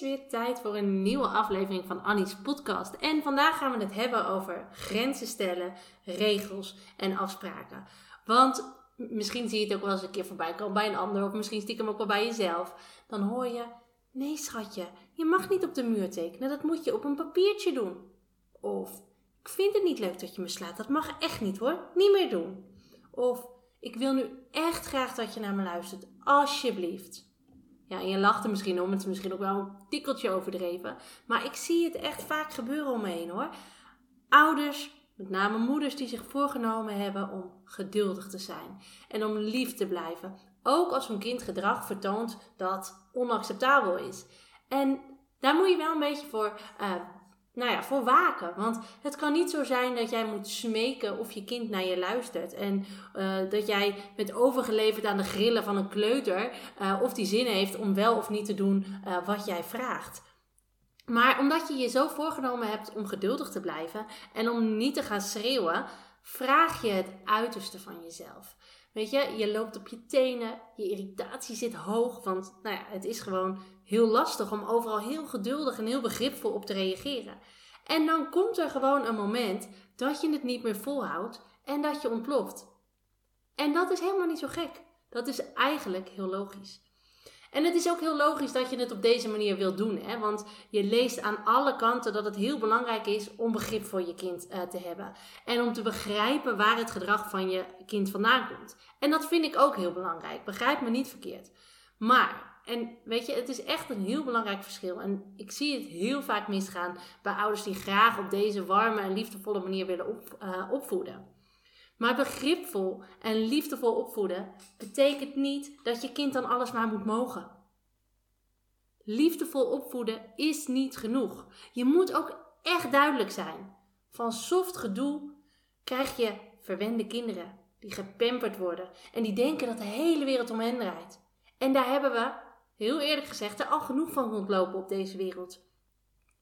Weer tijd voor een nieuwe aflevering van Annie's podcast. En vandaag gaan we het hebben over grenzen stellen, regels en afspraken. Want misschien zie je het ook wel eens een keer voorbij komen bij een ander, of misschien stiekem ook wel bij jezelf. Dan hoor je: Nee, schatje, je mag niet op de muur tekenen, dat moet je op een papiertje doen. Of ik vind het niet leuk dat je me slaat, dat mag echt niet hoor, niet meer doen. Of ik wil nu echt graag dat je naar me luistert, alsjeblieft. Ja, en je lacht er misschien om, het is misschien ook wel een tikkeltje overdreven. Maar ik zie het echt vaak gebeuren om me heen hoor. Ouders, met name moeders die zich voorgenomen hebben om geduldig te zijn. En om lief te blijven. Ook als hun kind gedrag vertoont dat onacceptabel is. En daar moet je wel een beetje voor, uh, nou ja, voor waken. Want het kan niet zo zijn dat jij moet smeken of je kind naar je luistert. En uh, dat jij bent overgeleverd aan de grillen van een kleuter. Uh, of die zin heeft om wel of niet te doen wat jij vraagt. Maar omdat je je zo voorgenomen hebt om geduldig te blijven en om niet te gaan schreeuwen, vraag je het uiterste van jezelf. Weet je, je loopt op je tenen, je irritatie zit hoog, want nou ja, het is gewoon heel lastig om overal heel geduldig en heel begripvol op te reageren. En dan komt er gewoon een moment dat je het niet meer volhoudt en dat je ontploft. En dat is helemaal niet zo gek. Dat is eigenlijk heel logisch. En het is ook heel logisch dat je het op deze manier wilt doen. Hè? Want je leest aan alle kanten dat het heel belangrijk is om begrip voor je kind uh, te hebben. En om te begrijpen waar het gedrag van je kind vandaan komt. En dat vind ik ook heel belangrijk. Begrijp me niet verkeerd. Maar, en weet je, het is echt een heel belangrijk verschil. En ik zie het heel vaak misgaan bij ouders die graag op deze warme en liefdevolle manier willen op, uh, opvoeden. Maar begripvol en liefdevol opvoeden betekent niet dat je kind dan alles maar moet mogen. Liefdevol opvoeden is niet genoeg. Je moet ook echt duidelijk zijn. Van soft gedoe krijg je verwende kinderen die gepamperd worden en die denken dat de hele wereld om hen draait. En daar hebben we, heel eerlijk gezegd, er al genoeg van rondlopen op deze wereld.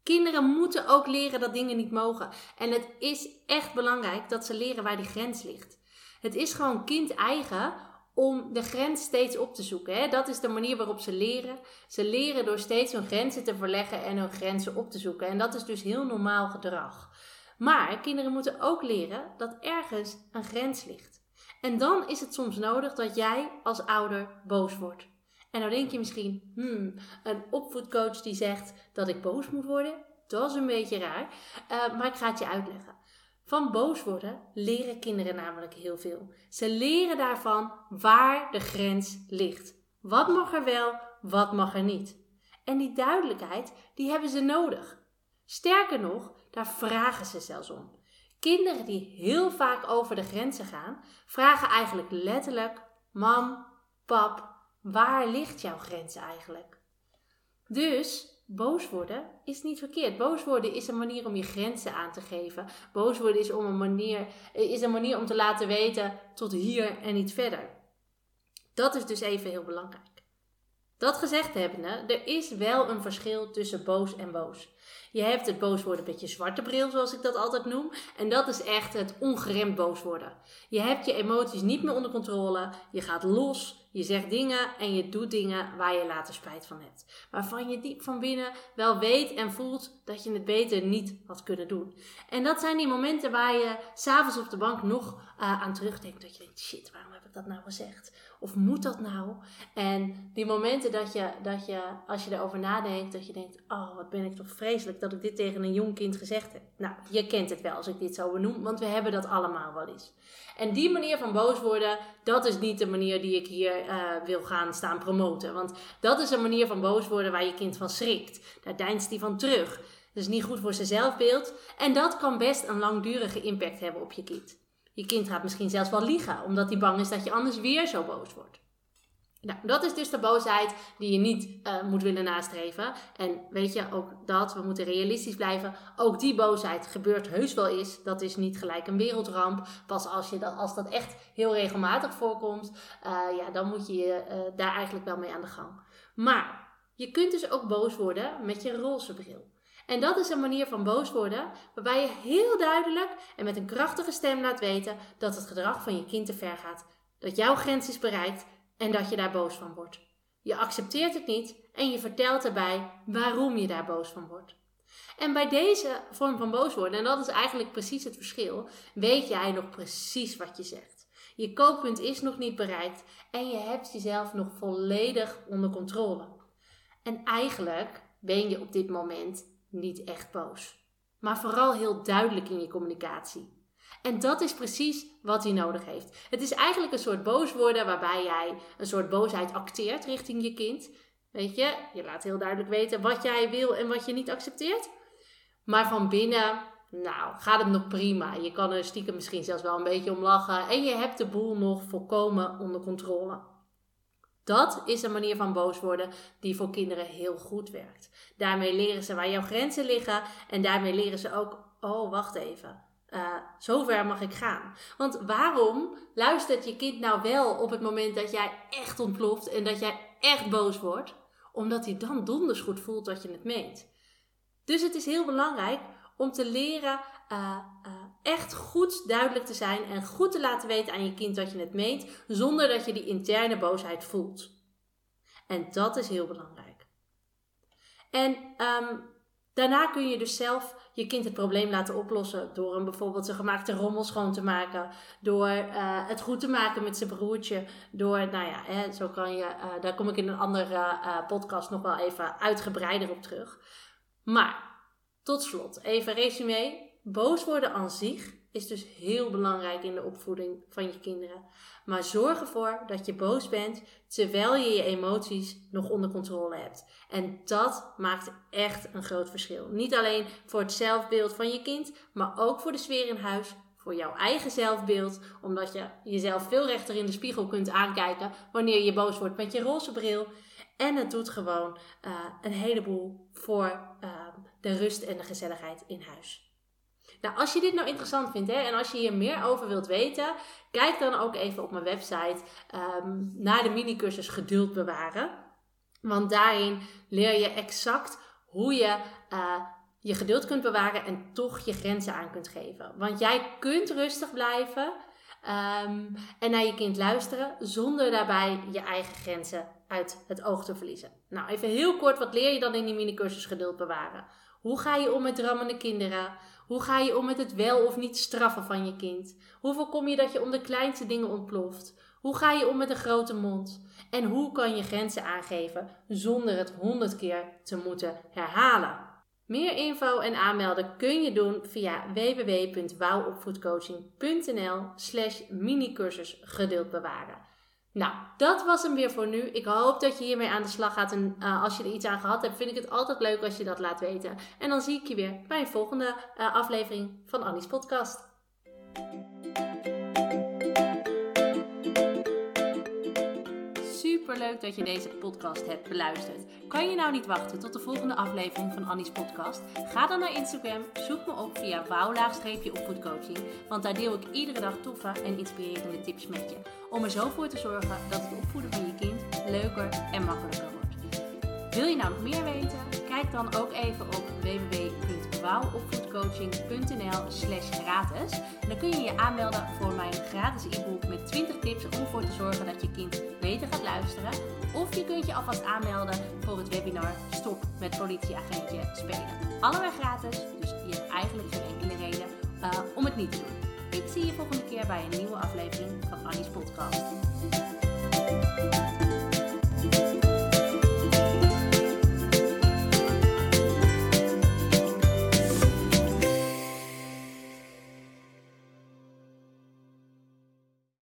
Kinderen moeten ook leren dat dingen niet mogen. En het is echt belangrijk dat ze leren waar die grens ligt. Het is gewoon kind eigen om de grens steeds op te zoeken. Hè? Dat is de manier waarop ze leren. Ze leren door steeds hun grenzen te verleggen en hun grenzen op te zoeken. En dat is dus heel normaal gedrag. Maar kinderen moeten ook leren dat ergens een grens ligt. En dan is het soms nodig dat jij als ouder boos wordt. En nou denk je misschien, hmm, een opvoedcoach die zegt dat ik boos moet worden, dat is een beetje raar. Uh, maar ik ga het je uitleggen. Van boos worden leren kinderen namelijk heel veel. Ze leren daarvan waar de grens ligt. Wat mag er wel, wat mag er niet. En die duidelijkheid, die hebben ze nodig. Sterker nog, daar vragen ze zelfs om. Kinderen die heel vaak over de grenzen gaan, vragen eigenlijk letterlijk: Mam, pap, Waar ligt jouw grens eigenlijk? Dus boos worden is niet verkeerd. Boos worden is een manier om je grenzen aan te geven. Boos worden is, om een, manier, is een manier om te laten weten tot hier en niet verder. Dat is dus even heel belangrijk. Dat gezegd hebbende, er is wel een verschil tussen boos en boos. Je hebt het boos worden met je zwarte bril, zoals ik dat altijd noem. En dat is echt het ongeremd boos worden. Je hebt je emoties niet meer onder controle. Je gaat los. Je zegt dingen en je doet dingen waar je later spijt van hebt. Waarvan je diep van binnen wel weet en voelt dat je het beter niet had kunnen doen. En dat zijn die momenten waar je s'avonds op de bank nog uh, aan terugdenkt. Dat je denkt, shit, waarom heb ik dat nou gezegd? Of moet dat nou? En die momenten dat je, dat je, als je erover nadenkt, dat je denkt, oh, wat ben ik toch vreselijk dat ik dit tegen een jong kind gezegd heb. Nou, je kent het wel als ik dit zo benoem, want we hebben dat allemaal wel eens. En die manier van boos worden, dat is niet de manier die ik hier uh, wil gaan staan promoten. Want dat is een manier van boos worden waar je kind van schrikt. Daar deinst hij van terug. Dat is niet goed voor zijn zelfbeeld. En dat kan best een langdurige impact hebben op je kind. Je kind gaat misschien zelfs wel liegen, omdat hij bang is dat je anders weer zo boos wordt. Nou, dat is dus de boosheid die je niet uh, moet willen nastreven. En weet je, ook dat, we moeten realistisch blijven. Ook die boosheid gebeurt heus wel eens. Dat is niet gelijk een wereldramp. Pas als, je dat, als dat echt heel regelmatig voorkomt, uh, ja, dan moet je uh, daar eigenlijk wel mee aan de gang. Maar je kunt dus ook boos worden met je roze bril. En dat is een manier van boos worden waarbij je heel duidelijk en met een krachtige stem laat weten dat het gedrag van je kind te ver gaat. Dat jouw grens is bereikt en dat je daar boos van wordt. Je accepteert het niet en je vertelt erbij waarom je daar boos van wordt. En bij deze vorm van boos worden, en dat is eigenlijk precies het verschil, weet jij nog precies wat je zegt. Je kookpunt is nog niet bereikt en je hebt jezelf nog volledig onder controle. En eigenlijk ben je op dit moment niet echt boos, maar vooral heel duidelijk in je communicatie. En dat is precies wat hij nodig heeft. Het is eigenlijk een soort boos worden waarbij jij een soort boosheid acteert richting je kind. Weet je, je laat heel duidelijk weten wat jij wil en wat je niet accepteert. Maar van binnen, nou, gaat het nog prima. Je kan er stiekem misschien zelfs wel een beetje om lachen. En je hebt de boel nog volkomen onder controle. Dat is een manier van boos worden die voor kinderen heel goed werkt. Daarmee leren ze waar jouw grenzen liggen en daarmee leren ze ook, oh wacht even, uh, zover mag ik gaan. Want waarom luistert je kind nou wel op het moment dat jij echt ontploft en dat jij echt boos wordt? Omdat hij dan donders goed voelt dat je het meent. Dus het is heel belangrijk om te leren uh, uh, echt goed duidelijk te zijn en goed te laten weten aan je kind dat je het meent, zonder dat je die interne boosheid voelt. En dat is heel belangrijk. En um, daarna kun je dus zelf je kind het probleem laten oplossen door hem bijvoorbeeld zijn gemaakte rommel schoon te maken, door uh, het goed te maken met zijn broertje, door, nou ja, hè, zo kan je, uh, daar kom ik in een andere uh, podcast nog wel even uitgebreider op terug. Maar tot slot, even resume. Boos worden aan zich is dus heel belangrijk in de opvoeding van je kinderen. Maar zorg ervoor dat je boos bent terwijl je je emoties nog onder controle hebt. En dat maakt echt een groot verschil. Niet alleen voor het zelfbeeld van je kind, maar ook voor de sfeer in huis, voor jouw eigen zelfbeeld, omdat je jezelf veel rechter in de spiegel kunt aankijken wanneer je boos wordt met je roze bril. En het doet gewoon uh, een heleboel voor uh, de rust en de gezelligheid in huis. Nou, als je dit nou interessant vindt hè, en als je hier meer over wilt weten, kijk dan ook even op mijn website um, naar de mini-cursus Geduld bewaren. Want daarin leer je exact hoe je uh, je geduld kunt bewaren en toch je grenzen aan kunt geven. Want jij kunt rustig blijven um, en naar je kind luisteren zonder daarbij je eigen grenzen uit het oog te verliezen. Nou, even heel kort, wat leer je dan in die mini-cursus Geduld bewaren? Hoe ga je om met drammende kinderen? Hoe ga je om met het wel of niet straffen van je kind? Hoe voorkom je dat je om de kleinste dingen ontploft? Hoe ga je om met een grote mond? En hoe kan je grenzen aangeven zonder het honderd keer te moeten herhalen? Meer info en aanmelden kun je doen via www.wouwopvoedcoaching.nl slash minicursus geduld bewaren. Nou, dat was hem weer voor nu. Ik hoop dat je hiermee aan de slag gaat. En uh, als je er iets aan gehad hebt, vind ik het altijd leuk als je dat laat weten. En dan zie ik je weer bij een volgende uh, aflevering van Annie's podcast. Superleuk dat je deze podcast hebt beluisterd. Kan je nou niet wachten tot de volgende aflevering van Annie's podcast? Ga dan naar Instagram, zoek me op via wouwlaagstreepje Want daar deel ik iedere dag toffe en inspirerende tips met je. Om er zo voor te zorgen dat het opvoeden van je kind leuker en makkelijker wordt. Wil je nou nog meer weten? Kijk dan ook even op Opvoedcoaching.nl/slash gratis. Dan kun je je aanmelden voor mijn gratis e-book met 20 tips om ervoor te zorgen dat je kind beter gaat luisteren. Of je kunt je alvast aanmelden voor het webinar Stop met politieagentje spelen. Allebei gratis, dus je hebt eigenlijk geen enkele reden eh, om het niet te doen. Ik zie je volgende keer bij een nieuwe aflevering van Annie's Podcast.